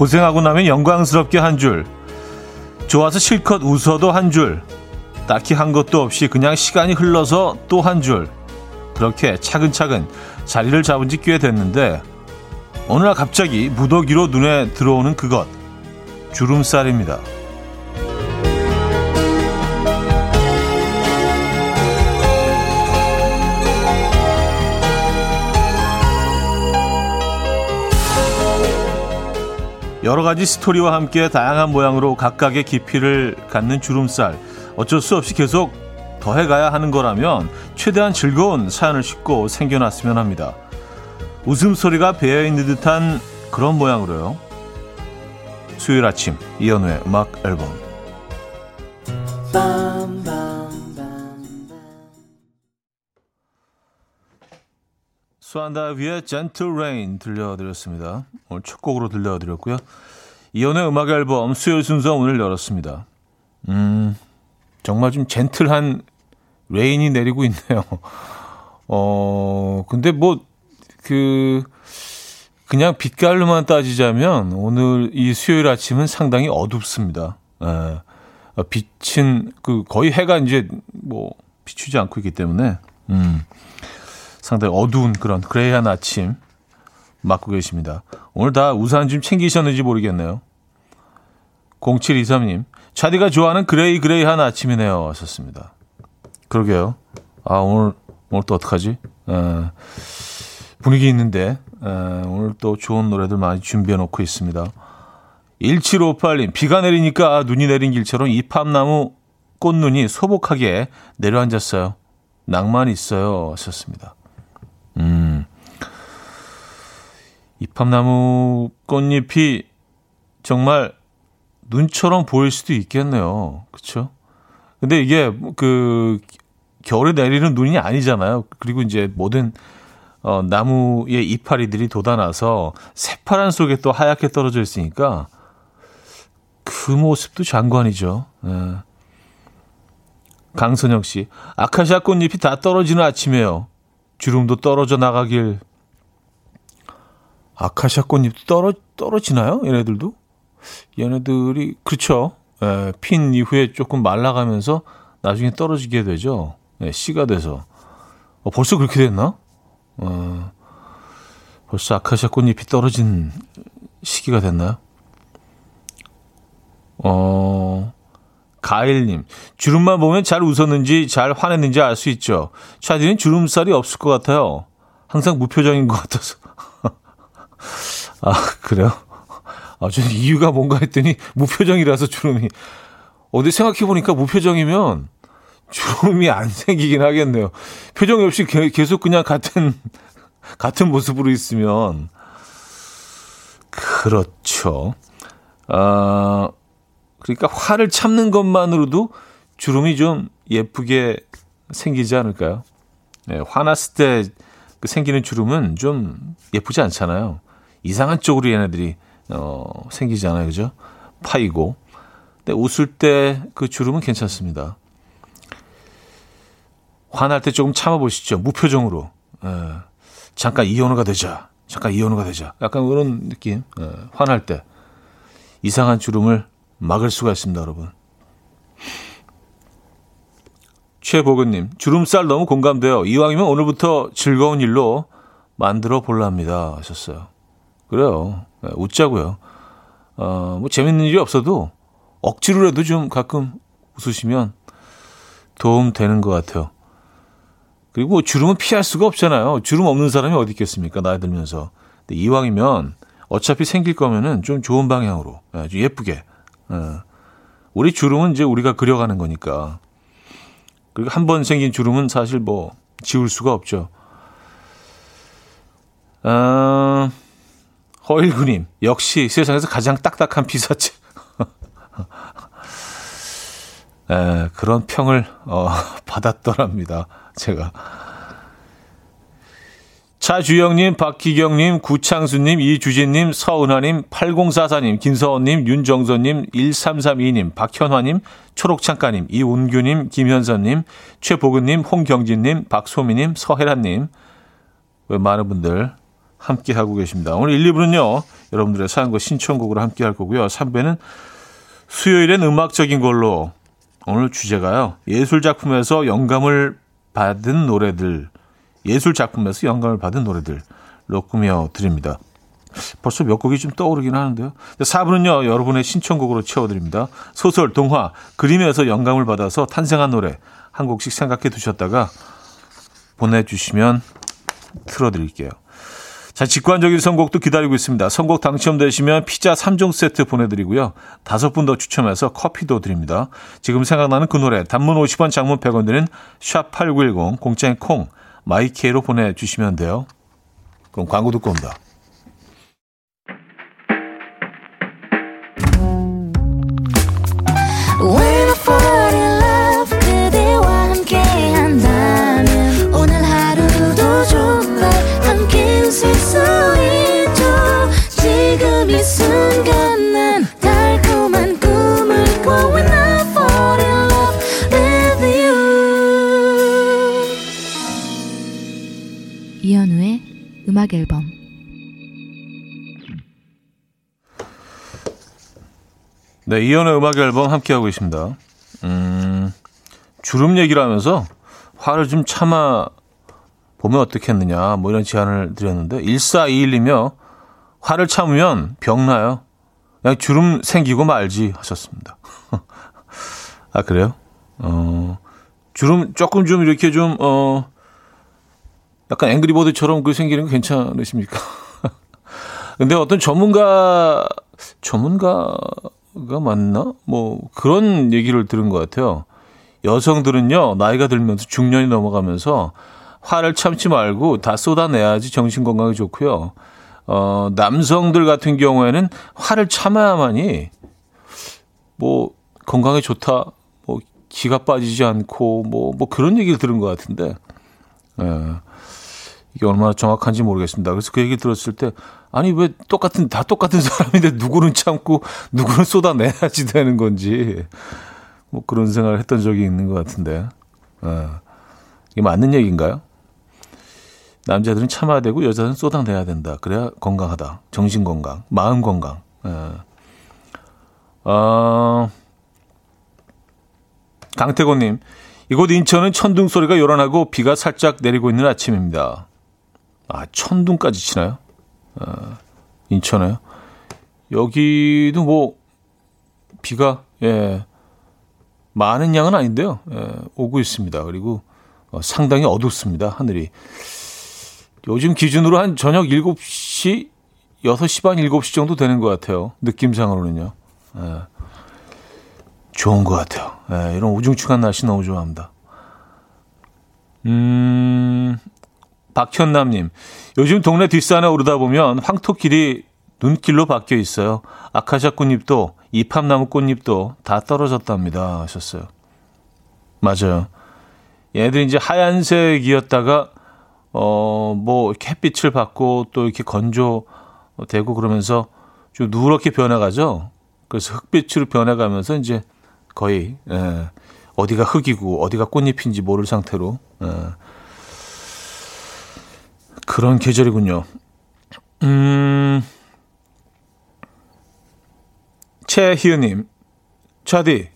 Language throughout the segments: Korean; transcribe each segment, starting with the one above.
고생하고 나면 영광스럽게 한 줄. 좋아서 실컷 웃어도 한 줄. 딱히 한 것도 없이 그냥 시간이 흘러서 또 한 줄. 그렇게 차근차근 자리를 잡은 지 꽤 됐는데 어느 날 갑자기 무더기로 눈에 들어오는 그것. 주름살입니다. 여러 가지 스토리와 함께 다양한 모양으로 각각의 깊이를 갖는 주름살. 어쩔 수 없이 계속 더해가야 하는 거라면 최대한 즐거운 사연을 싣고 생겨났으면 합니다. 웃음소리가 배어있는 듯한 그런 모양으로요. 수요일 아침 이연우의 음악 앨범 수안다비의 Gentle Rain 들려드렸습니다. 오늘 첫 곡으로 들려드렸고요. 이연의 음악 앨범 수요일 순서 오늘 열었습니다. 음, 정말 좀 젠틀한 레인이 내리고 있네요. 어, 근데 뭐, 그, 그냥 빛깔로만 따지자면 오늘 이 수요일 아침은 상당히 어둡습니다. 예. 빛은 그 거의 해가 이제 뭐 비추지 않고 있기 때문에, 음. 상당히 어두운 그런 gray한 아침 맞고 계십니다. 오늘 다 우산 좀 챙기셨는지 모르겠네요. 0723님, 차디가 좋아하는 gray gray한 아침이네요. 하셨습니다. 그러게요. 아, 오늘, 오늘 또 어떡하지? 에, 분위기 있는데, 에, 오늘 또 좋은 노래들 많이 준비해 놓고 있습니다. 1758님, 비가 내리니까 눈이 내린 길처럼 이팝나무 꽃눈이 소복하게 내려앉았어요. 낭만 있어요. 하셨습니다. 음. 이팝나무 꽃잎이 정말 눈처럼 보일 수도 있겠네요. 그렇죠? 근데 이게 그 겨울에 내리는 눈이 아니잖아요. 그리고 이제 모든 어, 나무의 이파리들이 돋아나서 새파란 속에 또 하얗게 떨어져 있으니까 그 모습도 장관이죠. 예. 강선영 씨, 아카시아 꽃잎이 다 떨어지는 아침이에요. 주름도 떨어져 나가길. 아카시아 꽃잎도 떨어, 떨어지나요? 얘네들도? 얘네들이, 그렇죠. 예, 핀 이후에 조금 말라가면서 나중에 떨어지게 되죠. 예, 씨가 돼서. 어, 벌써 그렇게 됐나? 어, 벌써 아카시아 꽃잎이 떨어진 시기가 됐나요? 어, 가일님, 주름만 보면 잘 웃었는지 잘 화냈는지 알 수 있죠. 차디는 주름살이 없을 것 같아요. 항상 무표정인 것 같아서. 아, 그래요? 아, 저는 이유가 뭔가 했더니 무표정이라서 주름이. 어디 생각해보니까 무표정이면 주름이 안 생기긴 하겠네요. 표정이 없이 계속 그냥 같은, 같은 모습으로 있으면. 그렇죠. 아, 그러니까 화를 참는 것만으로도 주름이 좀 예쁘게 생기지 않을까요? 네, 화났을 때 그 생기는 주름은 좀 예쁘지 않잖아요. 이상한 쪽으로 얘네들이 어, 생기잖아요, 그죠? 파이고. 근데 웃을 때 그 주름은 괜찮습니다. 화날 때 조금 참아보시죠. 무표정으로. 예, 잠깐 이혼호가 되자. 잠깐 이혼호가 되자. 약간 그런 느낌. 예, 화날 때. 이상한 주름을 막을 수가 있습니다, 여러분. 최보근님, 주름살 너무 공감돼요. 이왕이면 오늘부터 즐거운 일로 만들어 볼랍니다. 하셨어요. 그래요. 네, 웃자고요. 어, 뭐 재밌는 일이 없어도 억지로라도 좀 가끔 웃으시면 도움 되는 것 같아요. 그리고 뭐 주름은 피할 수가 없잖아요. 주름 없는 사람이 어디 있겠습니까? 나이 들면서. 이왕이면 어차피 생길 거면은 좀 좋은 방향으로, 아주 예쁘게 예. 우리 주름은 이제 우리가 그려가는 거니까. 그리고 한 번 생긴 주름은 사실 뭐 지울 수가 없죠. 아, 허일구님, 역시 세상에서 가장 딱딱한 피사체. 에, 그런 평을 어, 받았더랍니다. 제가. 차주영님, 박기경님, 구창수님, 이주진님, 서은하님, 8044님, 김서원님, 윤정선님, 1332님, 박현화님, 초록창가님, 이운규님, 김현선님, 최보근님, 홍경진님, 박소미님, 서혜란님, 많은 분들 함께하고 계십니다. 오늘 1, 2부는요, 여러분들의 사연과 신청곡으로 함께 할 거고요. 3부에는 수요일엔 음악적인 걸로 오늘 주제가요. 예술 작품에서 영감을 받은 노래들, 예술 작품에서 영감을 받은 노래들로 꾸며 드립니다. 벌써 몇 곡이 좀 떠오르긴 하는데요. 4부는요, 여러분의 신청곡으로 채워드립니다. 소설, 동화, 그림에서 영감을 받아서 탄생한 노래 한 곡씩 생각해 두셨다가 보내주시면 틀어드릴게요. 자, 직관적인 선곡도 기다리고 있습니다. 선곡 당첨되시면 피자 3종 세트 보내드리고요. 다섯 분 더 추첨해서 커피도 드립니다. 지금 생각나는 그 노래, 단문 50원, 장문 100원 드는 샵8910, 공짜인 콩, 마이케이로 보내주시면 돼요. 그럼 광고 듣고 온다. 음악 앨범 네, 이연의 음악 앨범 함께하고 있습니다. 음, 주름 얘기를 하면서 화를 좀 참아 보면 어떻겠느냐, 뭐 이런 제안을 드렸는데, 1421이며 화를 참으면 병나요. 그냥 주름 생기고 말지 하셨습니다. 아, 그래요? 어, 주름 조금 좀 이렇게 좀, 어, 약간 앵그리버드처럼 그 생기는 거 괜찮으십니까? 근데 어떤 전문가, 전문가가 맞나? 뭐 그런 얘기를 들은 것 같아요. 여성들은요, 나이가 들면서 중년이 넘어가면서 화를 참지 말고 다 쏟아내야지 정신 건강에 좋고요. 어, 남성들 같은 경우에는 화를 참아야만이 뭐 건강에 좋다, 뭐 기가 빠지지 않고 뭐, 뭐 그런 얘기를 들은 것 같은데, 예. 이게 얼마나 정확한지 모르겠습니다. 그래서 그 얘기 들었을 때 아니 왜 똑같은 다 똑같은 사람인데 누구는 참고 누구는 쏟아내야지 되는 건지 뭐 그런 생각을 했던 적이 있는 것 같은데 어, 이게 맞는 얘기인가요? 남자들은 참아야 되고 여자들은 쏟아내야 된다. 그래야 건강하다. 정신 건강, 마음 건강. 어, 어 강태곤님, 이곳 인천은 천둥 소리가 요란하고 비가 살짝 내리고 있는 아침입니다. 아, 천둥까지 치나요? 아, 인천에요? 여기도 뭐, 비가, 예, 많은 양은 아닌데요. 예, 오고 있습니다. 그리고 어, 상당히 어둡습니다. 하늘이. 요즘 기준으로 한 저녁 7시, 6시 반, 7시 정도 되는 것 같아요. 느낌상으로는요. 예, 좋은 것 같아요. 예, 이런 우중충한 날씨 너무 좋아합니다. 음, 박현남님, 요즘 동네 뒷산에 오르다 보면 황토길이 눈길로 바뀌어 있어요. 아카시아 꽃잎도 이팝나무 꽃잎도 다 떨어졌답니다. 하셨어요. 맞아요. 얘네들이 이제 하얀색이었다가 어뭐 햇빛을 받고 또 이렇게 건조되고 그러면서 좀 누렇게 변해가죠. 그래서 흑빛으로 변해가면서 이제 거의 예, 어디가 흙이고 어디가 꽃잎인지 모를 상태로 예, 그런 계절이군요. 음, 최희은님, 차디.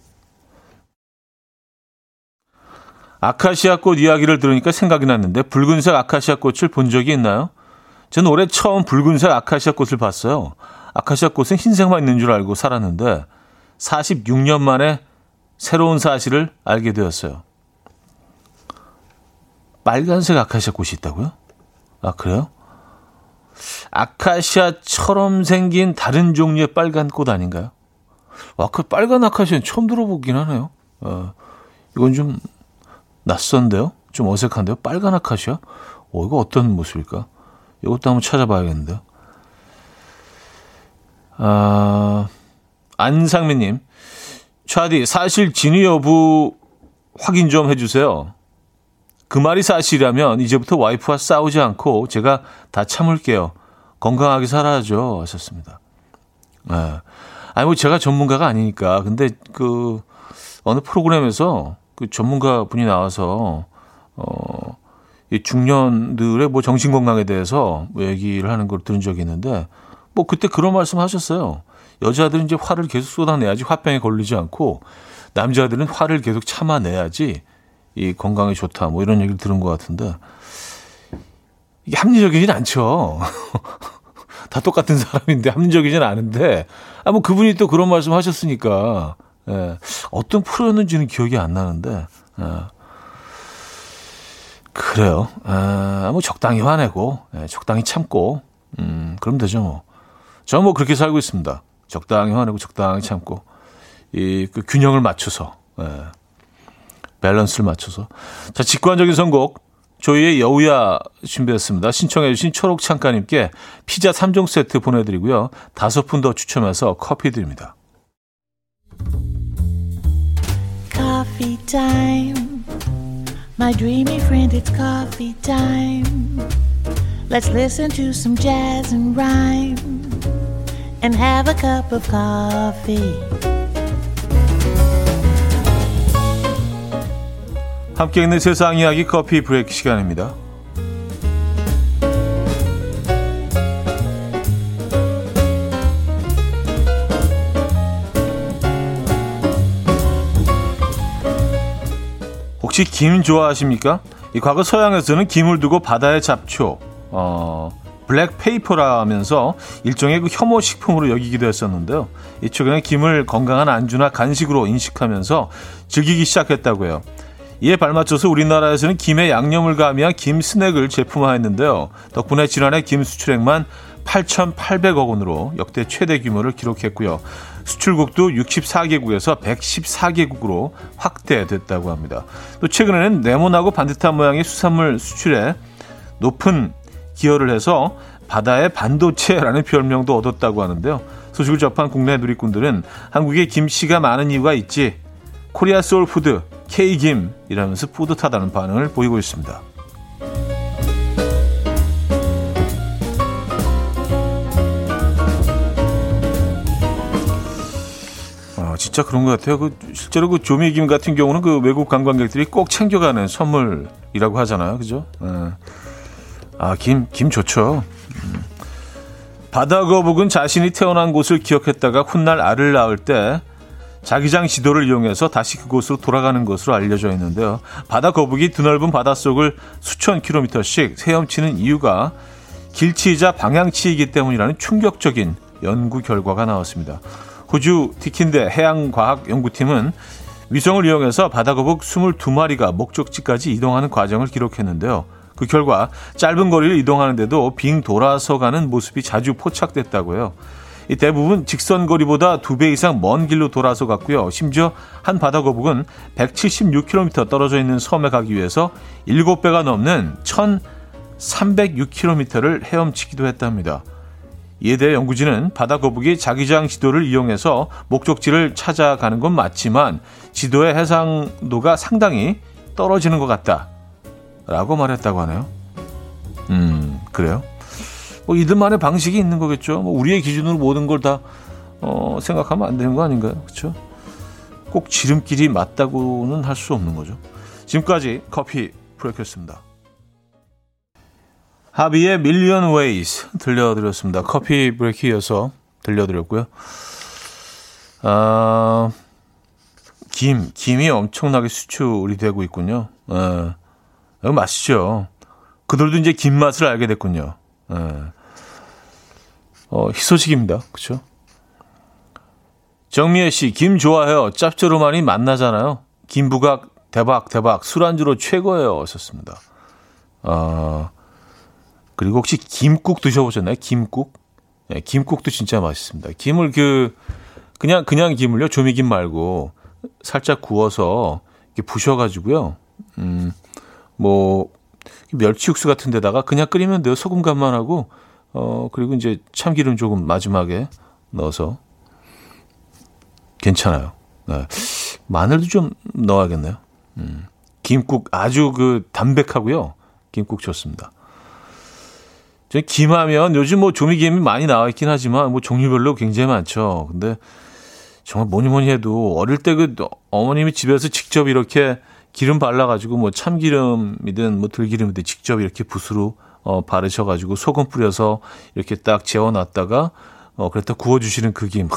아카시아 꽃 이야기를 들으니까 생각이 났는데 붉은색 아카시아 꽃을 본 적이 있나요? 전 올해 처음 붉은색 아카시아 꽃을 봤어요. 아카시아 꽃은 흰색만 있는 줄 알고 살았는데 46년 만에 새로운 사실을 알게 되었어요. 빨간색 아카시아 꽃이 있다고요? 아, 그래요? 아카시아처럼 생긴 다른 종류의 빨간 꽃 아닌가요? 아, 그 빨간 아카시아는 처음 들어보긴 하네요. 어, 이건 좀 낯선데요? 좀 어색한데요? 빨간 아카시아? 어, 이거 어떤 모습일까? 이것도 한번 찾아봐야겠는데요. 아, 안상민님, 차디, 사실 진위 여부 확인 좀 해주세요. 그 말이 사실이라면 이제부터 와이프와 싸우지 않고 제가 다 참을게요. 건강하게 살아야죠. 하셨습니다. 네. 아니, 뭐 제가 전문가가 아니니까. 근데 그 어느 프로그램에서 그 전문가 분이 나와서 어, 이 중년들의 뭐 정신 건강에 대해서 뭐 얘기를 하는 걸 들은 적이 있는데 뭐 그때 그런 말씀 하셨어요. 여자들은 이제 화를 계속 쏟아내야지 화병에 걸리지 않고 남자들은 화를 계속 참아내야지 이 건강에 좋다. 뭐 이런 얘기를 들은 것 같은데 이게 합리적이진 않죠. 다 똑같은 사람인데 합리적이진 않은데 아 뭐 그분이 또 그런 말씀 하셨으니까 예. 어떤 프로였는지는 기억이 안 나는데 예. 그래요. 아, 뭐 적당히 화내고 예, 적당히 참고 음, 그럼 되죠 뭐. 저는 뭐 그렇게 살고 있습니다. 적당히 화내고 적당히 참고 이 그 균형을 맞춰서 예. 밸런스를 맞춰서 자 직관적인 선곡 조이의 여우야 준비했습니다. 신청해 주신 초록창가님께 피자 3종 세트 보내드리고요. 다섯 분 더 추첨해서 커피 드립니다. Coffee time. My dreamy friend, it's coffee time. Let's listen to some jazz and rhyme and have a cup of coffee. 함께 있는 세상 이야기 커피 브레이크 시간입니다. 혹시 김 좋아하십니까? 이 과거 서양에서는 김을 두고 바다의 잡초, 어, 블랙 페이퍼라면서 일종의 그 혐오 식품으로 여기기도 했었는데요. 이 최근에 김을 건강한 안주나 간식으로 인식하면서 즐기기 시작했다고 해요. 이에 발맞춰서 우리나라에서는 김에 양념을 가미한 김 스낵을 제품화했는데요. 덕분에 지난해 김 수출액만 8,800억 원으로 역대 최대 규모를 기록했고요. 수출국도 64개국에서 114개국으로 확대됐다고 합니다. 또 최근에는 네모나고 반듯한 모양의 수산물 수출에 높은 기여를 해서 바다의 반도체라는 별명도 얻었다고 하는데요. 소식을 접한 국내 누리꾼들은 한국에 김씨가 많은 이유가 있지 Korea soul food K김이라면서 뿌듯하다는 반응을 보이고 있습니다. 진짜 그런 것 같아요. 그 실제로 그 조미김 같은 경우는 그 외국 관광객들이 꼭 챙겨가는 선물이라고 하잖아요. 그죠? 네. 아, 김, 김 좋죠. 음. 바다 거북은 자신이 태어난 곳을 기억했다가 훗날 알을 낳을 때 자기장 지도를 이용해서 다시 그곳으로 돌아가는 것으로 알려져 있는데요. 바다 거북이 드넓은 바닷속을 수천 킬로미터씩 헤엄치는 이유가 길치이자 방향치이기 때문이라는 충격적인 연구 결과가 나왔습니다. 호주 디킨대 해양과학연구팀은 위성을 이용해서 바다거북 22마리가 목적지까지 이동하는 과정을 기록했는데요. 그 결과 짧은 거리를 이동하는데도 빙 돌아서 가는 모습이 자주 포착됐다고 해요. 이 대부분 직선 거리보다 두 배 이상 먼 길로 돌아서 갔고요. 심지어 한 바다 거북은 176km 떨어져 있는 섬에 가기 위해서 7배가 넘는 1306km를 헤엄치기도 했답니다. 이에 대해 연구진은 바다 거북이 자기장 지도를 이용해서 목적지를 찾아가는 건 맞지만 지도의 해상도가 상당히 떨어지는 것 같다. 라고 말했다고 하네요. 음, 그래요? 뭐 이들만의 방식이 있는 거겠죠. 뭐 우리의 기준으로 모든 걸 다 어, 생각하면 안 되는 거 아닌가요? 그렇죠? 꼭 지름길이 맞다고는 할 수 없는 거죠. 지금까지 coffee break였습니다. HRVY의 Million Ways 들려드렸습니다. coffee break 이어서 들려드렸고요. 아, 김, 김이 엄청나게 수출이 되고 있군요. 예. 맛있죠. 그들도 이제 김 맛을 알게 됐군요. 예. 어, 희소식입니다. 그쵸? 정미애 씨, 김 좋아해요. 짭조름하니 만나잖아요. 김부각 대박, 대박. 술안주로 최고예요. 썼습니다. 어, 그리고 혹시 김국 드셔보셨나요? 김국? 네, 김국도 진짜 맛있습니다. 김을 그 그냥 그냥 김을요 조미김 말고 살짝 구워서 이렇게 부셔가지고요. 음 뭐 멸치 육수 같은 데다가 그냥 끓이면 돼요. 소금 간만 하고 어 그리고 이제 참기름 조금 마지막에 넣어서 괜찮아요. 네. 마늘도 좀 넣어야겠네요. 음. 김국 아주 그 담백하고요. 김국 좋습니다. 김하면 요즘 뭐 조미김이 많이 나와 있긴 하지만 뭐 종류별로 굉장히 많죠. 근데 정말 뭐니 뭐니 해도 어릴 때 그 어머님이 집에서 직접 이렇게 기름 발라가지고 뭐 참기름이든 뭐 들기름이든 직접 이렇게 붓으로 어, 바르셔가지고 소금 뿌려서 이렇게 딱 재워놨다가 어, 그랬다 구워주시는 그 김. 하,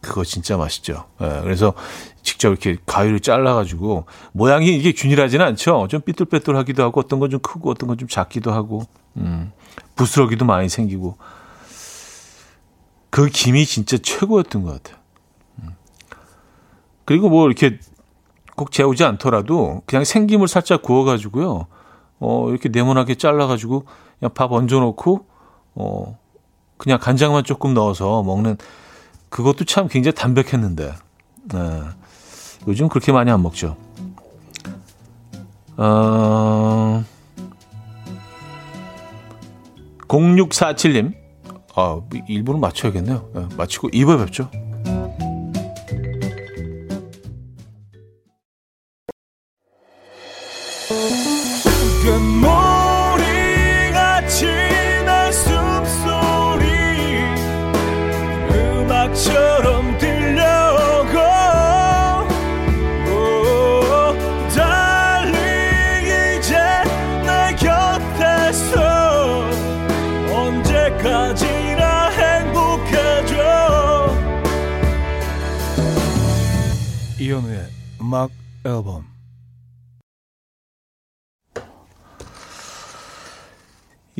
그거 진짜 맛있죠. 예, 그래서 직접 이렇게 가위로 잘라가지고 모양이 이게 균일하지는 않죠. 좀 삐뚤빼뚤하기도 하고 어떤 건 좀 크고 어떤 건 좀 작기도 하고 음, 부스러기도 많이 생기고 그 김이 진짜 최고였던 것 같아요. 음. 그리고 뭐 이렇게 꼭 재우지 않더라도 그냥 생김을 살짝 구워가지고요. 어, 이렇게 네모나게 잘라가지고 그냥 밥 얹어놓고 어, 그냥 간장만 조금 넣어서 먹는 그것도 참 굉장히 담백했는데 네. 요즘 그렇게 많이 안 먹죠. 어... 0647님, 아, 1부는 맞춰야겠네요. 네, 마치고 2부에 뵙죠.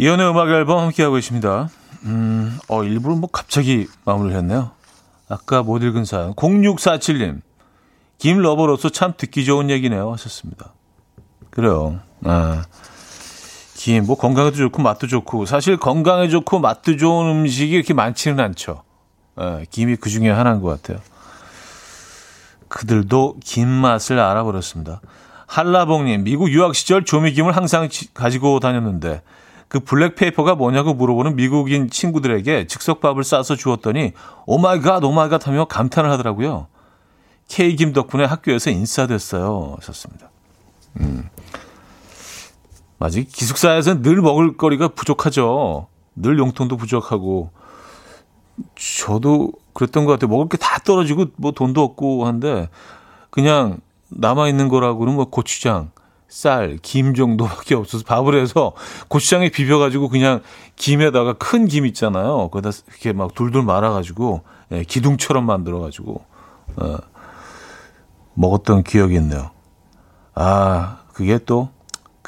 이연의 음악 앨범 함께하고 계십니다. 음, 어, 일부러 뭐 갑자기 마무리를 했네요. 아까 못 읽은 사연. 0647님. 김 러버로서 참 듣기 좋은 얘기네요. 하셨습니다. 그래요. 아, 김, 뭐 건강에도 좋고 맛도 좋고. 사실 건강에 좋고 맛도 좋은 음식이 이렇게 많지는 않죠. 아, 김이 그 중에 하나인 것 같아요. 그들도 김 맛을 알아버렸습니다. 한라봉님, 미국 유학 시절 조미김을 항상 가지고 다녔는데 그 black paper가 뭐냐고 물어보는 미국인 친구들에게 즉석밥을 싸서 주었더니 오마이갓 오마이갓 하며 감탄을 하더라고요. K김 덕분에 학교에서 인싸됐어요. 하셨습니다. 음. 맞아. 기숙사에서는 늘 먹을 거리가 부족하죠. 늘 용돈도 부족하고. 저도 그랬던 것 같아요. 먹을 게 다 떨어지고 뭐 돈도 없고 한데 그냥 남아 있는 거라고는 뭐 고추장, 쌀, 김 정도밖에 없어서 밥을 해서 고추장에 비벼가지고 그냥 김에다가 큰 김 있잖아요. 거기다 이렇게 막 둘둘 말아가지고 예, 기둥처럼 만들어가지고 어, 먹었던 기억이 있네요. 아 그게 또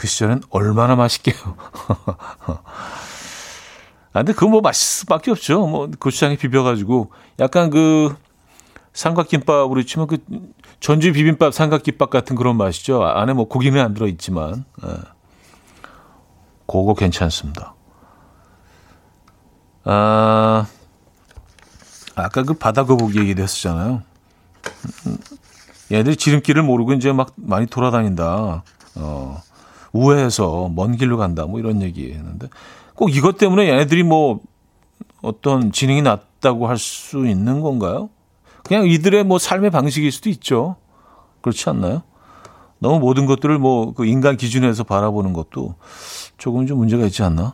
그 시절엔 얼마나 맛있게요. 아, 근데 그거 뭐 맛있을 수밖에 없죠. 뭐 고추장에 비벼가지고 약간 그 삼각김밥으로 치면 그 전주 비빔밥 삼각김밥 같은 그런 맛이죠. 안에 뭐 고기는 안 들어있지만 예. 그거 괜찮습니다. 아 아까 그 바다 거북이 얘기도 했었잖아요. 얘들 지름길을 모르고 이제 막 많이 돌아다닌다. 어, 우회해서 먼 길로 간다. 뭐 이런 얘기 했는데 꼭 이것 때문에 얘네들이 뭐 어떤 지능이 낮다고 할 수 있는 건가요? 그냥 이들의 뭐 삶의 방식일 수도 있죠. 그렇지 않나요? 너무 모든 것들을 뭐 그 인간 기준에서 바라보는 것도 조금 좀 문제가 있지 않나?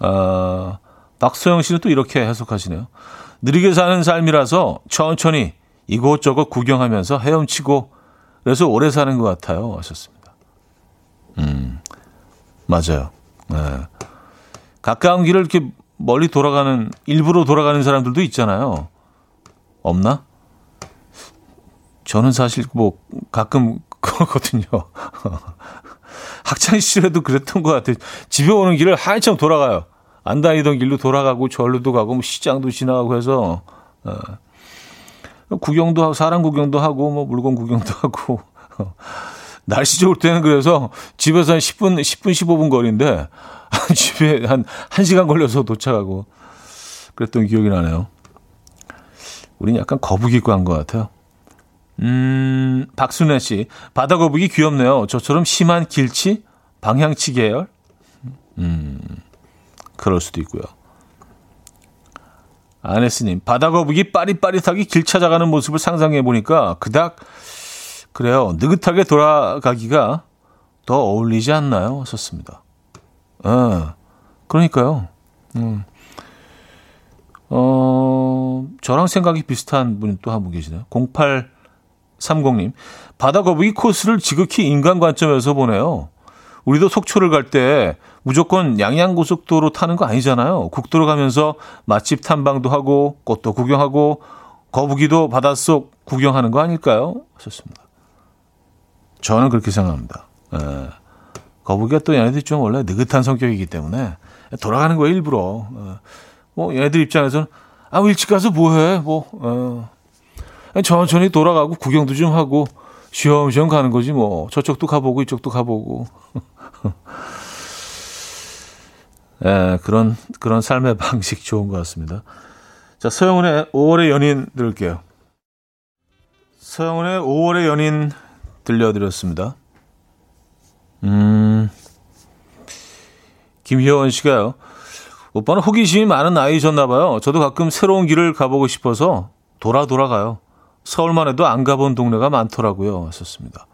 아, 박소영 씨는 또 이렇게 해석하시네요. 느리게 사는 삶이라서 천천히 이곳저곳 구경하면서 헤엄치고 그래서 오래 사는 것 같아요. 하셨습니다. 음, 맞아요. 네. 가까운 길을 이렇게 멀리 돌아가는 일부러 돌아가는 사람들도 있잖아요. 없나? 저는 사실 뭐 가끔 그러거든요. 학창 시절에도 그랬던 것 같아요. 집에 오는 길을 한참 돌아가요. 안 다니던 길로 돌아가고 절로도 가고 뭐 시장도 지나가고 해서 어. 구경도 하고 사람 구경도 하고 뭐 물건 구경도 하고 날씨 좋을 때는 그래서 집에서 한 10분 10분 15분 거리인데 집에 한 1시간 걸려서 도착하고 그랬던 기억이 나네요. 우린 약간 거북이과 것 같아요. 음, 박순애 씨. 바다 거북이 귀엽네요. 저처럼 심한 길치? 방향치 계열? 음, 그럴 수도 있고요. 아네스님, 바다 거북이 빠릿빠릿하게 길 찾아가는 모습을 상상해 보니까 그닥, 그래요. 느긋하게 돌아가기가 더 어울리지 않나요? 썼습니다. 어, 그러니까요. 음. 어, 저랑 생각이 비슷한 분이 또한 분 계시네요. 0830님. 바다 거북이 코스를 지극히 인간 관점에서 보네요. 우리도 속초를 갈 때 무조건 양양고속도로 타는 거 아니잖아요. 국도로 가면서 맛집 탐방도 하고 꽃도 구경하고 거북이도 바닷속 구경하는 거 아닐까요? 하셨습니다. 저는 그렇게 생각합니다. 예. 거북이가 또 얘네들이 좀 원래 느긋한 성격이기 때문에 돌아가는 거예요, 일부러. 예. 뭐 얘네들 입장에서는 아, 일찍 가서 뭐해? 뭐 어. 천천히 돌아가고 구경도 좀 하고 쉬엄쉬엄 가는 거지 뭐 저쪽도 가보고 이쪽도 가보고 예, 그런 그런 삶의 방식 좋은 것 같습니다. 자 서영은의 5월의 연인 들을게요. 서영은의 5월의 연인 들려드렸습니다. 음 김효원 씨가요. 오빠는 호기심이 많은 아이셨나 봐요. 저도 가끔 새로운 길을 가보고 싶어서 돌아 돌아가요. 서울만 해도 안 가본 동네가 많더라고요. 하셨습니다.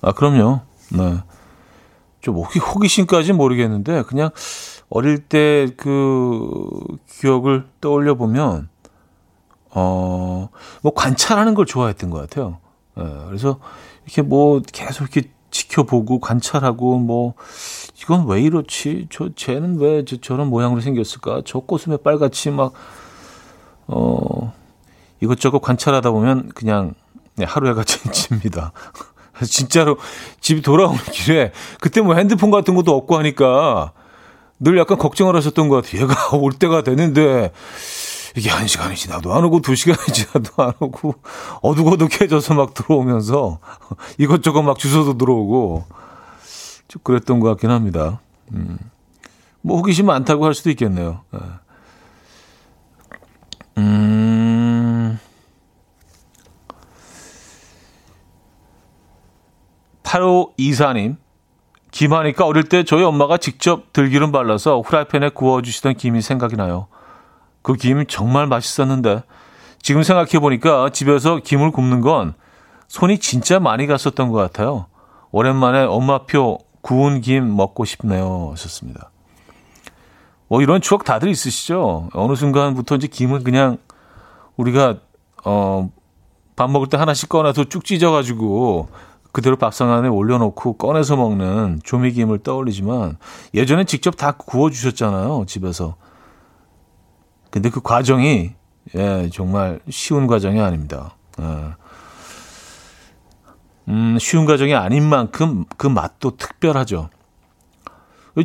아, 그럼요. 네. 좀 호기, 호기심까지 모르겠는데, 그냥 어릴 때 그 기억을 떠올려 보면, 어, 뭐 관찰하는 걸 좋아했던 것 같아요. 네, 그래서 이렇게 뭐 계속 이렇게 지켜보고 관찰하고 뭐, 이건 왜 이렇지? 저, 쟤는 왜 저, 저런 모양으로 생겼을까? 저왜 빨갛지? 막, 어, 이것저것 관찰하다 보면 그냥 네, 하루에가 진입니다. 진짜로 집 돌아오는 길에 그때 뭐 핸드폰 같은 것도 없고 하니까 늘 약간 걱정을 하셨던 것 같아요. 얘가 올 때가 되는데 이게 한 시간이 지나도 안 오고 두 시간이 지나도 안 오고 어둑어둑해져서 막 들어오면서 이것저것 막 주워도 들어오고 좀 그랬던 것 같긴 합니다. 음. 뭐 호기심 많다고 할 수도 있겠네요. 예. 음. 8524님. 김하니까 어릴 때 저희 엄마가 직접 들기름 발라서 후라이팬에 구워주시던 김이 생각이 나요. 그 김 정말 맛있었는데 지금 생각해보니까 집에서 김을 굽는 건 손이 진짜 많이 갔었던 것 같아요. 오랜만에 엄마표 구운 김 먹고 싶네요. 하셨습니다. 뭐 이런 추억 다들 있으시죠? 어느 순간부터 이제 김을 그냥 우리가 어, 밥 먹을 때 하나씩 꺼내서 쭉 찢어가지고 그대로 밥상 안에 올려놓고 꺼내서 먹는 조미김을 떠올리지만 예전엔 직접 다 구워주셨잖아요 집에서. 근데 그 과정이 예 정말 쉬운 과정이 아닙니다. 예. 음, 쉬운 과정이 아닌 만큼 그 맛도 특별하죠.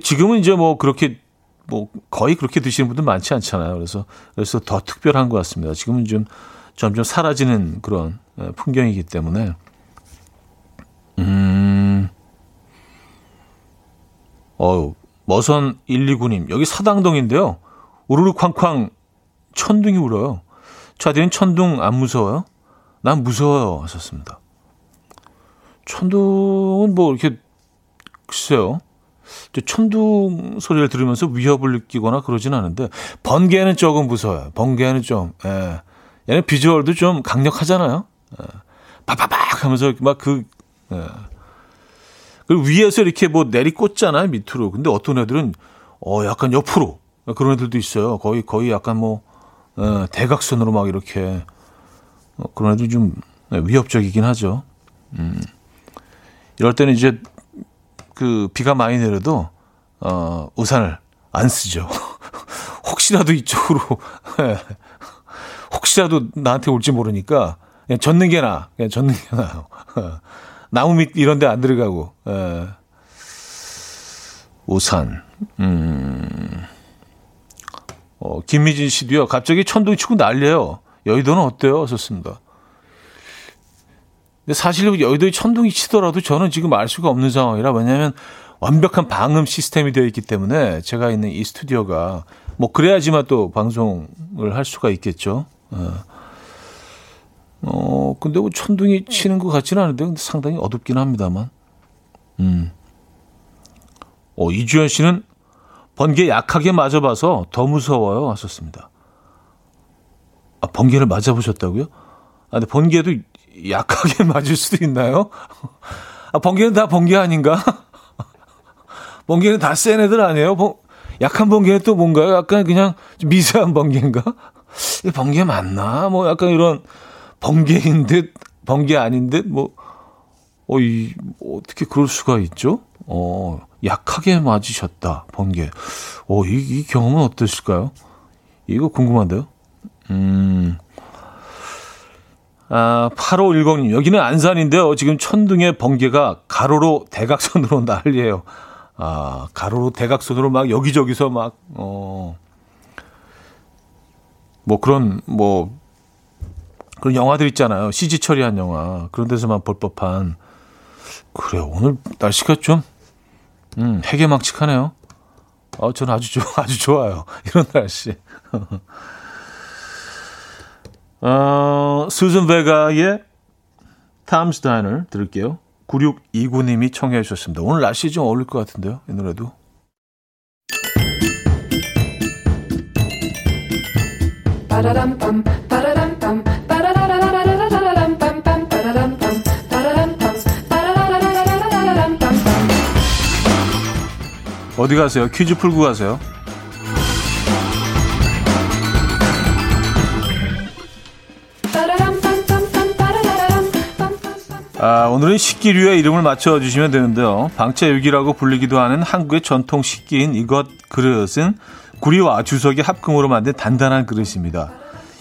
지금은 이제 뭐 그렇게 뭐 거의 그렇게 드시는 분들 많지 않잖아요. 그래서 그래서 더 특별한 것 같습니다. 지금은 좀 점점 사라지는 그런 예, 풍경이기 때문에 음. 어우, 머선 129님, 여기 사당동인데요. 우르르 쾅쾅 천둥이 울어요. 차디는 천둥 안 무서워요? 난 무서워요. 하셨습니다. 천둥은 뭐 이렇게, 글쎄요. 천둥 소리를 들으면서 위협을 느끼거나 그러진 않은데, 번개는 조금 무서워요. 번개는 좀, 예. 얘는 비주얼도 좀 강력하잖아요. 예. 바바박 하면서 막 그, 예. 그리고 위에서 이렇게 뭐 내리꽂잖아요, 밑으로. 근데 어떤 애들은, 어, 약간 옆으로. 그런 애들도 있어요. 거의, 거의 약간 뭐, 예, 대각선으로 막 이렇게. 어, 그런 애들이 좀 위협적이긴 하죠. 음. 이럴 때는 이제 그 비가 많이 내려도, 어, 우산을 안 쓰죠. 혹시라도 이쪽으로, 예. 혹시라도 나한테 올지 모르니까, 그냥 젖는 게 나아. 그냥 젖는 게 나아요. 나무 밑 이런 데 안 들어가고. 에. 예. 우산. 음. 어, 김미진 씨도요. 갑자기 천둥 치고 난리예요. 여의도는 어때요? 좋습니다. 근데 사실 여의도에 천둥이 치더라도 저는 지금 알 수가 없는 상황이라 왜냐하면 완벽한 방음 시스템이 되어 있기 때문에 제가 있는 이 스튜디오가 뭐 그래야지만 또 방송을 할 수가 있겠죠. 어. 어, 근데 뭐 천둥이 치는 것 같지는 않은데 근데 상당히 어둡긴 합니다만. 음. 어, 이주연 씨는 번개 약하게 맞아봐서 더 무서워요. 하셨습니다. 아, 번개를 맞아보셨다고요? 아, 근데 번개도 약하게 맞을 수도 있나요? 아, 번개는 다 번개 아닌가? 번개는 다 센 애들 아니에요? 번, 약한 번개는 또 뭔가요? 약간 그냥 미세한 번개인가? 번개 맞나? 뭐 약간 이런 번개인 듯, 번개 아닌 듯, 뭐, 어, 이, 뭐 어떻게 그럴 수가 있죠? 어, 약하게 맞으셨다. 번개. 어, 이, 이 경험은 어떠실까요? 이거 궁금한데요? 음. 아, 8510님. 여기는 안산인데요. 지금 천둥에 번개가 가로로 대각선으로 난리예요. 아, 가로로 대각선으로 막 여기저기서 막, 어, 뭐 그런, 뭐, 그런 영화들 있잖아요. CG 처리한 영화. 그런 데서만 볼 법한. 그래요. 오늘 날씨가 좀, 음, 해괴망측하네요. 어, 저는 아주 좋아, 아주 좋아요. 이런 날씨. 어, 수즌 베가의 탐스 다이너 들을게요. 9629님이 청해 주셨습니다. 오늘 날씨 좀 어울릴 것 같은데요. 이 노래도. 어디 가세요? 퀴즈 풀고 가세요. 아, 오늘은 식기류의 이름을 맞춰주시면 되는데요. 방채육이라고 불리기도 하는 한국의 전통 식기인 이것 그릇은 구리와 주석의 합금으로 만든 단단한 그릇입니다.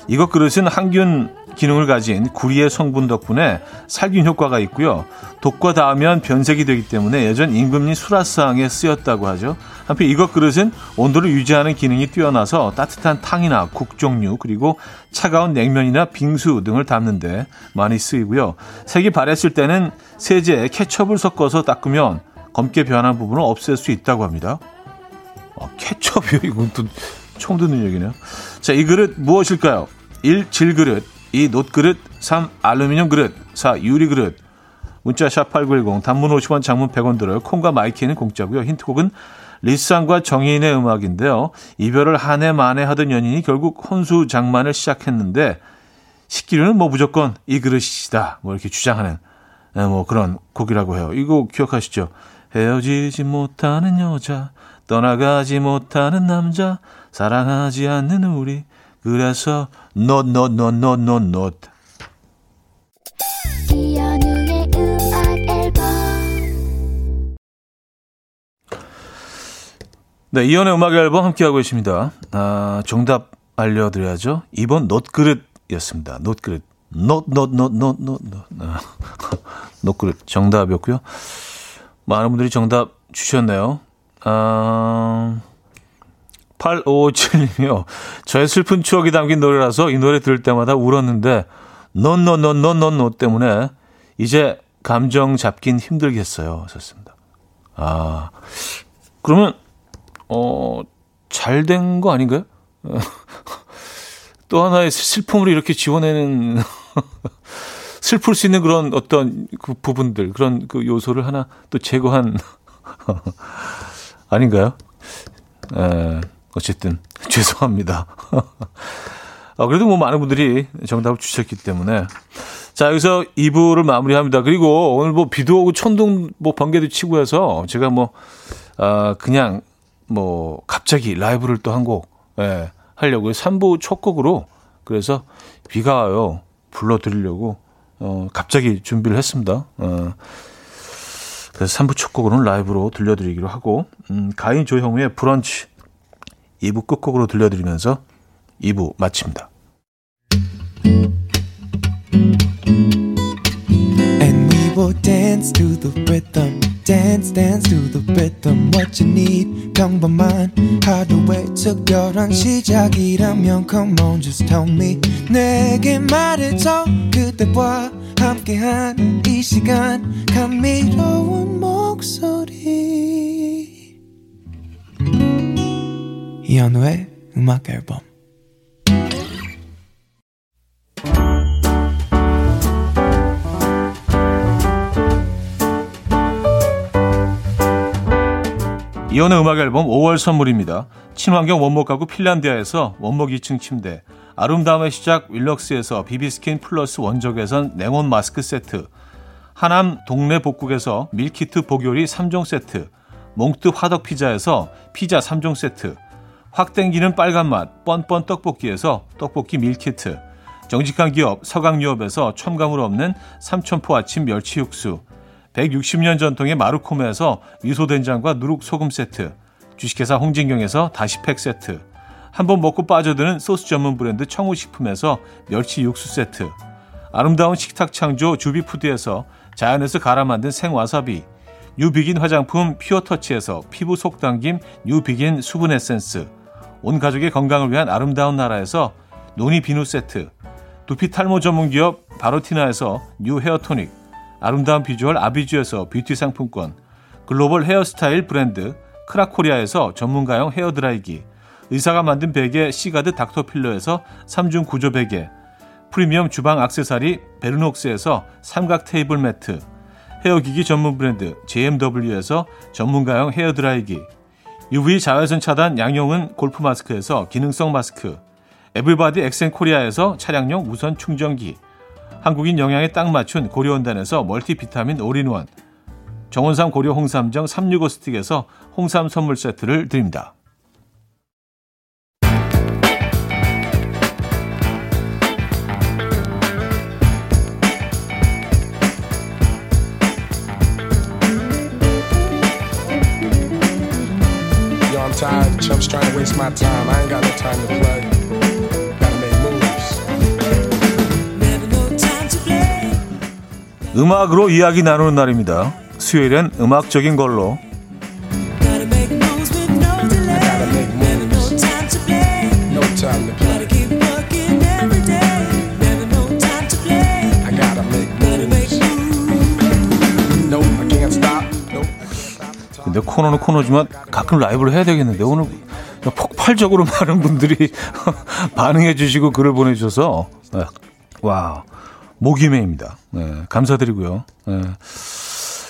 이것 그릇은 항균 기능을 가진 구리의 성분 덕분에 살균 효과가 있고요. 독과 닿으면 변색이 되기 때문에 예전 임금님 수라상에 쓰였다고 하죠. 한편 이것 그릇은 온도를 유지하는 기능이 뛰어나서 따뜻한 탕이나 국 종류 그리고 차가운 냉면이나 빙수 등을 담는데 많이 쓰이고요. 색이 바랬을 때는 세제에 케첩을 섞어서 닦으면 검게 변한 부분을 없앨 수 있다고 합니다. 아, 케첩이요? 이건 또 처음 듣는 얘기네요. 자, 이 그릇 무엇일까요? 1. 질그릇 2. 놋그릇 3. 알루미늄 그릇 4. 유리 그릇 문자 샵8910 단문 50원 장문 100원 들어요. 콩과 My K는 공짜고요. 힌트곡은 리쌍과 정인의 음악인데요. 이별을 하네 마네 하던 연인이 결국 혼수 장만을 시작했는데 식기류는 뭐 무조건 이 그릇이다. 뭐 이렇게 주장하는 네, 뭐 그런 곡이라고 해요. 이거 기억하시죠? 헤어지지 못하는 여자, 떠나가지 못하는 남자, 사랑하지 않는 우리. 그래서 not not not not 네, 이연의 음악 앨범 함께하고 있습니다. 아, 정답 알려드려야죠. 2번 놋그릇이었습니다. 놋그릇. 놋, 놋, 놋, 놋, 놋, 놋. 아, 놋그릇. 정답이었고요. 많은 분들이 정답 주셨네요. 아, 8557님이요. 저의 슬픈 추억이 담긴 노래라서 이 노래 들을 때마다 울었는데, 넌넌넌넌넌너 때문에 이제 감정 잡긴 힘들겠어요. 하셨습니다. 아, 그러면, 어, 잘 된 거 아닌가요? 또 하나의 슬픔을 이렇게 지워내는, 슬플 수 있는 그런 어떤 그 부분들, 그런 그 요소를 하나 또 제거한, 아닌가요? 에, 어쨌든 죄송합니다. 어, 그래도 뭐 많은 분들이 정답을 주셨기 때문에 자 여기서 2부를 마무리합니다. 그리고 오늘 뭐 비도 오고 천둥 뭐 번개도 치고 해서 제가 뭐 아, 그냥 뭐 갑자기 라이브를 또 한 곡 예, 하려고 3부 첫 곡으로 그래서 비가 와요 불러드리려고 어, 갑자기 준비를 했습니다. 어, 그래서 3부 첫 곡으로는 라이브로 들려드리기로 하고 음, 가인 조형우의 브런치 2부 끝곡으로 들려드리면서 2부 마칩니다. 시작이라면 come on just tell me 내게 말해줘 그대와 함께한 이 시간 감미로운 목소리 이현우의 음악 앨범 이현우의 음악 앨범 5월 선물입니다. 친환경 원목 가구 핀란디아에서 원목 2층 침대 아름다움의 시작 윌럭스에서 비비스킨 플러스 원적외선 냉온 마스크 세트 하남 동네 복국에서 밀키트 복요리 3종 세트 몽뜨 화덕 피자에서 피자 3종 세트 확 땡기는 빨간맛 뻔뻔 떡볶이에서 떡볶이 밀키트. 정직한 기업 서강유업에서 첨가물 없는 삼천포 아침 멸치 육수. 160년 전통의 마루코메에서 미소된장과 누룩소금 세트, 주식회사 홍진경에서 다시팩 세트, 한 번 먹고 빠져드는 소스 전문 브랜드 청우식품에서 멸치 육수 세트, 아름다운 식탁 창조 주비푸드에서 자연에서 갈아 만든 생와사비, 뉴비긴 화장품 퓨어터치에서 피부 속당김 뉴비긴 수분 에센스, 온 가족의 건강을 위한 아름다운 나라에서 노니 비누 세트, 두피 탈모 전문 기업 바로티나에서 뉴 헤어 토닉, 아름다운 비주얼 아비주에서 뷰티 상품권, 글로벌 헤어스타일 브랜드 크라코리아에서 전문가용 헤어 드라이기, 의사가 만든 베개 시가드 닥터필러에서 3중 구조 베개, 프리미엄 주방 악세사리 베르녹스에서 삼각 테이블 매트, 헤어기기 전문 브랜드 JMW에서 전문가용 헤어 드라이기, UV 자외선 차단 양용은 골프 마스크에서 기능성 마스크, 에블바디 엑센 코리아에서 차량용 무선 충전기, 한국인 영양에 딱 맞춘 고려원단에서 멀티비타민 올인원, 정원삼 고려 홍삼정 365 스틱에서 홍삼 선물 세트를 드립니다. Tired. Chumps trying to waste my time. I ain't got no time to play. Gotta make moves. 음악으로 이야기 나누는 날입니다. 수요일엔 음악적인 걸로 근데 코너는 코너지만 가끔 라이브를 해야 되겠는데 오늘 폭발적으로 많은 분들이 반응해 주시고 글을 보내주셔서 네. 와 목이매입니다. 네, 감사드리고요. 네.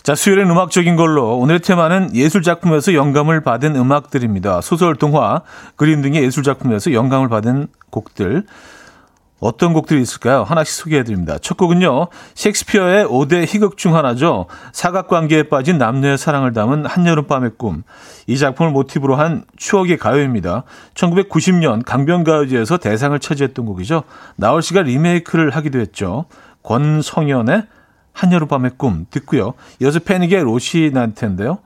자 수요일엔 음악적인 걸로 오늘의 테마는 예술 작품에서 영감을 받은 음악들입니다. 소설, 동화, 그림 등의 예술 작품에서 영감을 받은 곡들 어떤 곡들이 있을까요? 하나씩 소개해드립니다. 첫 곡은요, 셰익스피어의 5대 희극 중 하나죠. 사각관계에 빠진 남녀의 사랑을 담은 한여름밤의 꿈. 이 작품을 모티브로 한 추억의 가요입니다. 1990년 강변가요제에서 대상을 차지했던 곡이죠. 나얼 씨가 리메이크를 하기도 했죠. 권성현의 한여름밤의 꿈 듣고요. 이어서 패닉의 로시난테인데요.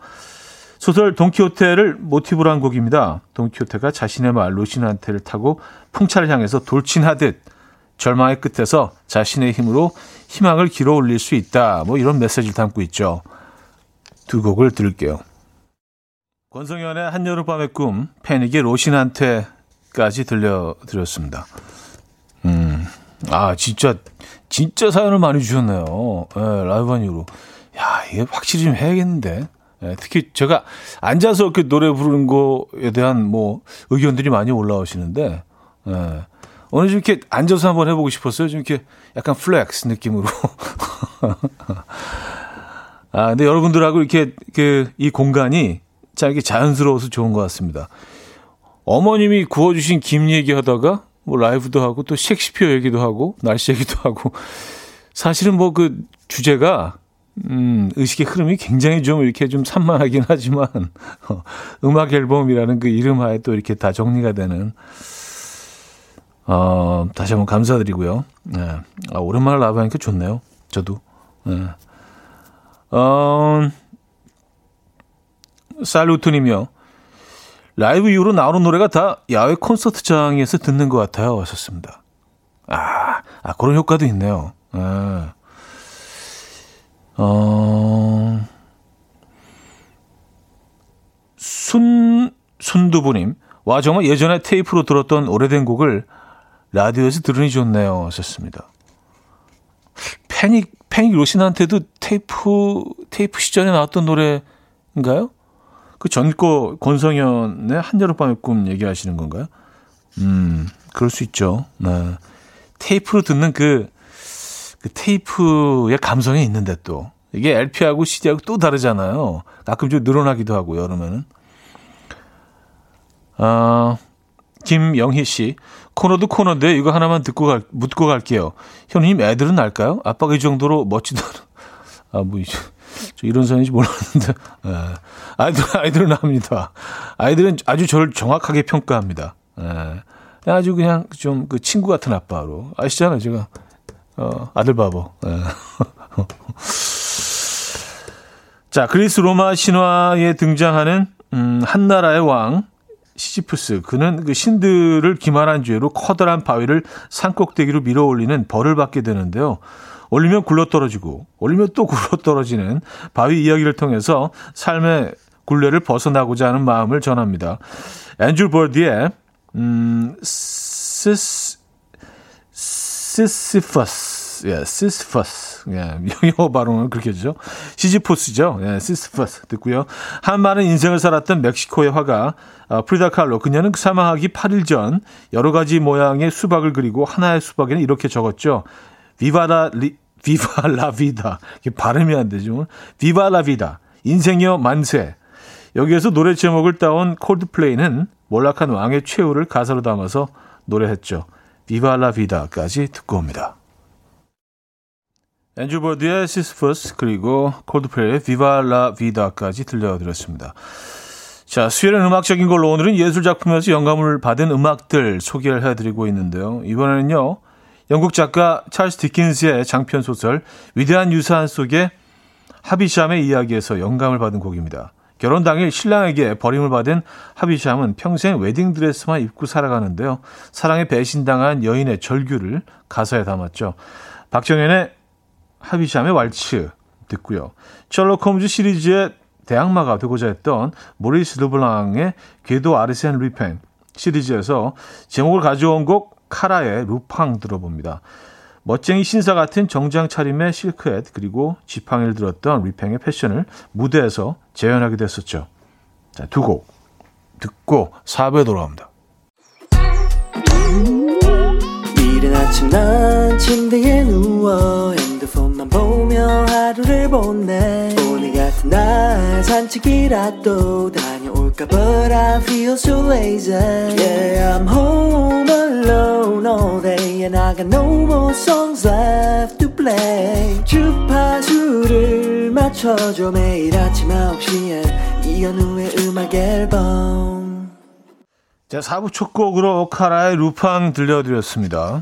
소설 돈키호테를 모티브로 한 곡입니다. 돈키호테가 자신의 말 로시난테를 타고 풍차를 향해서 돌진하듯 절망의 끝에서 자신의 힘으로 희망을 길어 올릴 수 있다. 뭐 이런 메시지를 담고 있죠. 두 곡을 들을게요. 권성현의 한여름밤의 꿈, 패닉의 로신한테까지 들려드렸습니다. 음, 아, 진짜, 진짜 사연을 많이 주셨네요. 예, 라이브 한 이후로. 야, 이게 확실히 좀 해야겠는데. 예, 특히 제가 앉아서 이렇게 노래 부르는 거에 대한 뭐 의견들이 많이 올라오시는데, 예. 오늘 좀 이렇게 앉아서 한번 해보고 싶었어요. 좀 이렇게 약간 flex 느낌으로. 아, 근데 여러분들하고 이렇게 그 이 공간이 참 이렇게 자연스러워서 좋은 것 같습니다. 어머님이 구워주신 김 얘기하다가 뭐 라이브도 하고 또 셰익스피어 얘기도 하고 날씨 얘기도 하고 사실은 뭐 그 주제가 음, 의식의 흐름이 굉장히 좀 이렇게 좀 산만하긴 하지만 어, 음악 앨범이라는 그 이름 하에 또 이렇게 다 정리가 되는 어, 다시 한번 감사드리고요. 네. 아, 오랜만에 라이브 하니까 좋네요. 저도. 네. 어, 살루트님이요. 라이브 이후로 나오는 노래가 다 야외 콘서트장에서 듣는 것 같아요. 하셨습니다. 아, 아 그런 효과도 있네요. 네. 어, 순, 순두부님. 와, 정말 예전에 테이프로 들었던 오래된 곡을 라디오에서 들으니 좋네요. 하셨습니다. 패닉, 패닉 로신한테도 테이프, 테이프 시절에 나왔던 노래인가요? 그 전거 권성현의 한여름밤의 꿈 얘기하시는 건가요? 음, 그럴 수 있죠. 네. 테이프로 듣는 그, 그 테이프의 감성이 있는데 또. 이게 LP하고 CD하고 또 다르잖아요. 가끔 좀 늘어나기도 하고, 여름에는. 아, 김영희 씨. 코너도 코너인데 이거 하나만 듣고 갈, 묻고 갈게요. 형님 애들은 날까요? 아빠가 이 정도로 멋지다. 아, 뭐, 저 이런 사연인지 몰랐는데. 예. 아이들, 아이들은 납니다. 아이들은 아주 저를 정확하게 평가합니다. 예. 아주 그냥 좀 그 친구 같은 아빠로. 아시잖아요, 제가. 어, 아들 바보. 예. 자, 그리스 로마 신화에 등장하는 음, 한나라의 왕 시지푸스. 그는 그 신들을 기만한 죄로 커다란 바위를 산꼭대기로 밀어 올리는 벌을 받게 되는데요. 올리면 굴러 떨어지고 올리면 또 굴러 떨어지는 바위 이야기를 통해서 삶의 굴레를 벗어나고자 하는 마음을 전합니다. 앤드류 버드의 음, 시스, Sisyphus, 예, Sisyphus, 예, 영어 발음은 그렇게 되죠. 시지포스죠. 예, Sisyphus 듣고요. 한 많은 인생을 살았던 멕시코의 화가 어, 프리다 칼로 그녀는 사망하기 8일 전 여러 가지 모양의 수박을 그리고 하나의 수박에는 이렇게 적었죠. Viva la Vi, Viva la Vida. 이게 발음이 안 되죠. Viva la Vida. 인생이여 만세. 여기에서 노래 제목을 따온 콜드플레이는 몰락한 왕의 최후를 가사로 담아서 노래했죠. Viva la Vida까지 듣고 옵니다. 앤드류 버드의 Sisyphus 그리고 콜드플레이의 Viva la Vida까지 들려드렸습니다. 자, 수요일은 음악적인 걸로 오늘은 예술 작품에서 영감을 받은 음악들 소개를 해드리고 있는데요. 이번에는요, 영국 작가 찰스 디킨스의 장편 소설 위대한 유산 속에 하비샴의 이야기에서 영감을 받은 곡입니다. 결혼 당일 신랑에게 버림을 받은 하비샴은 평생 웨딩 드레스만 입고 살아가는데요. 사랑에 배신당한 여인의 절규를 가사에 담았죠. 박정현의 하비샴의 왈츠 듣고요. 셜록 홈즈 시리즈의 대항마가 되고자 했던 모리스 르블랑의 괴도 아르센 뤼팽 시리즈에서 제목을 가져온 곡 카라의 루팡 들어봅니다. 멋쟁이 신사 같은 정장 차림의 실크햇 그리고 지팡이를 들었던 리팽의 패션을 무대에서 재현하게 됐었죠. 자, 두 곡 듣고 4부에 돌아옵니다. 아침 난 침대에 누워 핸드폰만 보며 하루를 보내. 오늘 같은 날 산책이라도 다녀올까 But I feel so lazy. Yeah I'm home alone all day And I got no more songs left to play. 주파수를 맞춰줘 매일 아침 9시에 이현우의 음악 앨범. 자, 4부 첫 곡으로 카라의 루팡 들려드렸습니다.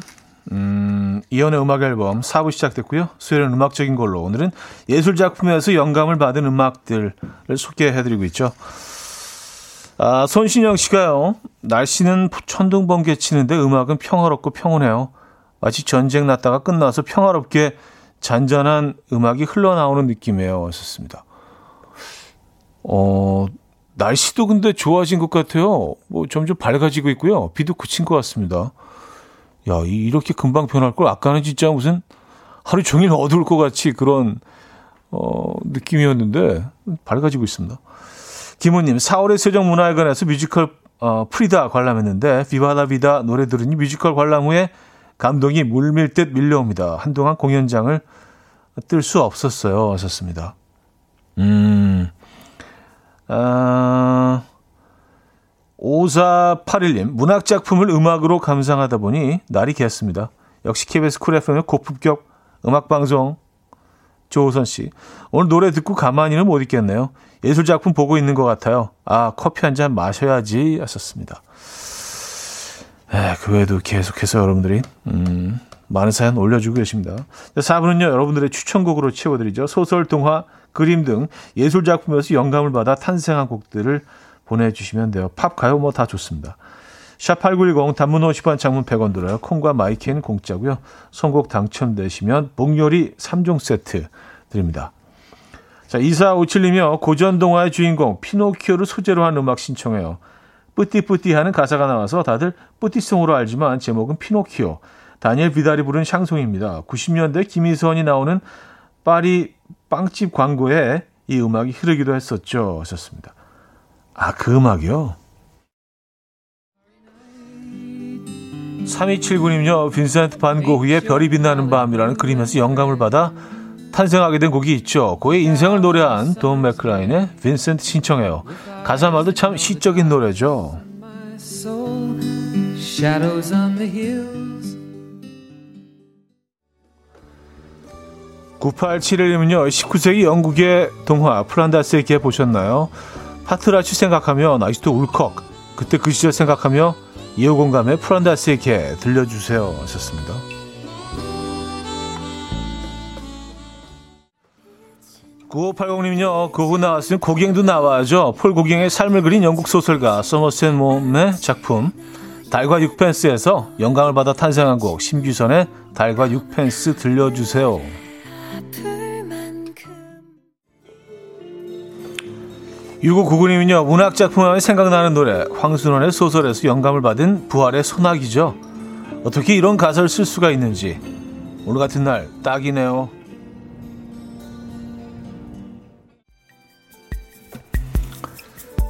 음, 이연의 음악 앨범 4부 시작됐고요. 수요일은 음악적인 걸로 오늘은 예술 작품에서 영감을 받은 음악들을 소개해드리고 있죠. 아, 손신영 씨가요. 날씨는 천둥 번개 치는데 음악은 평화롭고 평온해요. 마치 전쟁 났다가 끝나서 평화롭게 잔잔한 음악이 흘러나오는 느낌이에요. 하셨습니다. 어, 날씨도 근데 좋아진 것 같아요. 뭐 점점 밝아지고 있고요. 비도 그친 것 같습니다. 야, 이렇게 금방 변할 걸 아까는 진짜 무슨 하루 종일 어두울 것 같이 그런 어, 느낌이었는데 밝아지고 있습니다. 김우님, 4월에 세종문화회관에서 뮤지컬 어, 프리다 관람했는데 Viva la Vida 노래 들으니 뮤지컬 관람 후에 감동이 물밀 듯 밀려옵니다. 한동안 공연장을 뜰 수 없었어요. 하셨습니다. 음, 아, 5481님, 문학작품을 음악으로 감상하다 보니 날이 겠습니다. 역시 KBS 쿨 FM의 고품격 음악방송 조호선 씨. 오늘 노래 듣고 가만히는 못 있겠네요. 예술작품 보고 있는 것 같아요. 아, 커피 한 잔 마셔야지 하셨습니다. 에, 그 외에도 계속해서 여러분들이, 음, 많은 사연 올려주고 계십니다. 4부는요, 여러분들의 추천곡으로 채워드리죠. 소설, 동화, 그림 등 예술작품에서 영감을 받아 탄생한 곡들을 보내주시면 돼요. 팝, 가요 뭐 다 좋습니다. 샵8910 단문 50원 장문 100원 들어요. 콩과 마이K는 공짜고요. 선곡 당첨되시면 복요리 3종 세트 드립니다. 자, 2457님이요. 고전 동화의 주인공 피노키오를 소재로 한 음악 신청해요. 뿌띠뿌띠 하는 가사가 나와서 다들 뿌띠송으로 알지만 제목은 피노키오. 다니엘 비달이 부른 샹송입니다. 90년대 김희선이 나오는 파리 빵집 광고에 이 음악이 흐르기도 했었죠. 하셨습니다. 아, 그 음악이요? 3279님요. 빈센트 반 고흐의 별이 빛나는 밤이라는 그림에서 영감을 받아 탄생하게 된 곡이 있죠. 그의 인생을 노래한 돈 맥클라인의 빈센트 신청해요. 가사말도 참 시적인 노래죠. Shadows on the hills. 9871님은요, 19세기 영국의 동화 플란다스의 개 보셨나요? 파트라치 생각하면 아직도 울컥. 그때 그 시절 생각하며 이호공감의 플란다스의 개 들려주세요. 하셨습니다. 9580님요, 고흐 나왔으면 고갱도 나와야죠. 폴 고갱의 삶을 그린 영국 소설가 서머셋 몸의 작품, 달과 육펜스에서 영감을 받아 탄생한 곡, 심규선의 달과 육펜스 들려주세요. 6599님은요, 문학작품 하면 생각나는 노래, 황순원의 소설에서 영감을 받은 부활의 소나기죠. 어떻게 이런 가사를 쓸 수가 있는지, 오늘 같은 날 딱이네요.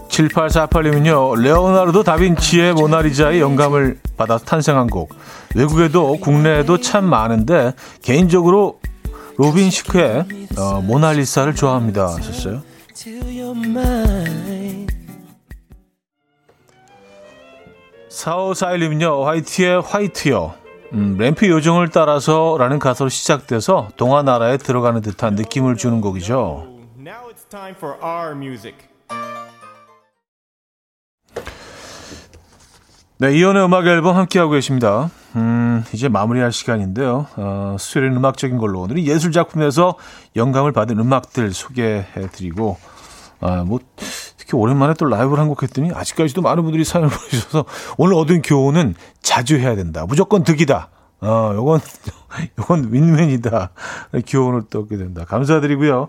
7848님은요, 레오나르도 다빈치의 모나리자의 영감을 받아 탄생한 곡. 외국에도 국내에도 참 많은데, 개인적으로 로빈 시크의 어, 모나리사를 좋아합니다. 하셨어요. 사오사일님은요, 화이트의 화이트요. 음, 램프 요정을 따라서 라는 가사로 시작돼서 동화 나라에 들어가는 듯한 느낌을 주는 곡이죠. Now it's time for our music. 네, 이연의 음악 앨범 함께하고 계십니다. 음, 이제 마무리할 시간인데요. 어, 수요일은 음악적인 걸로 오늘은 예술 작품에서 영감을 받은 음악들 소개해드리고, 아, 뭐, 특히 오랜만에 또 라이브를 한 곡 했더니 아직까지도 많은 분들이 사연을 보내주셔서 오늘 얻은 교훈은 자주 해야 된다. 무조건 득이다. 어, 요건, 요건 윈윈이다. 교훈을 또 얻게 된다. 감사드리고요.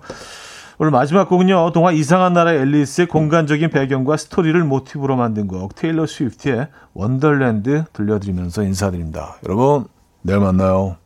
오늘 마지막 곡은요. 동화 이상한 나라의 앨리스의 공간적인 배경과 스토리를 모티브로 만든 곡 테일러 스위프트의 원더랜드 들려드리면서 인사드립니다. 여러분 내일 만나요.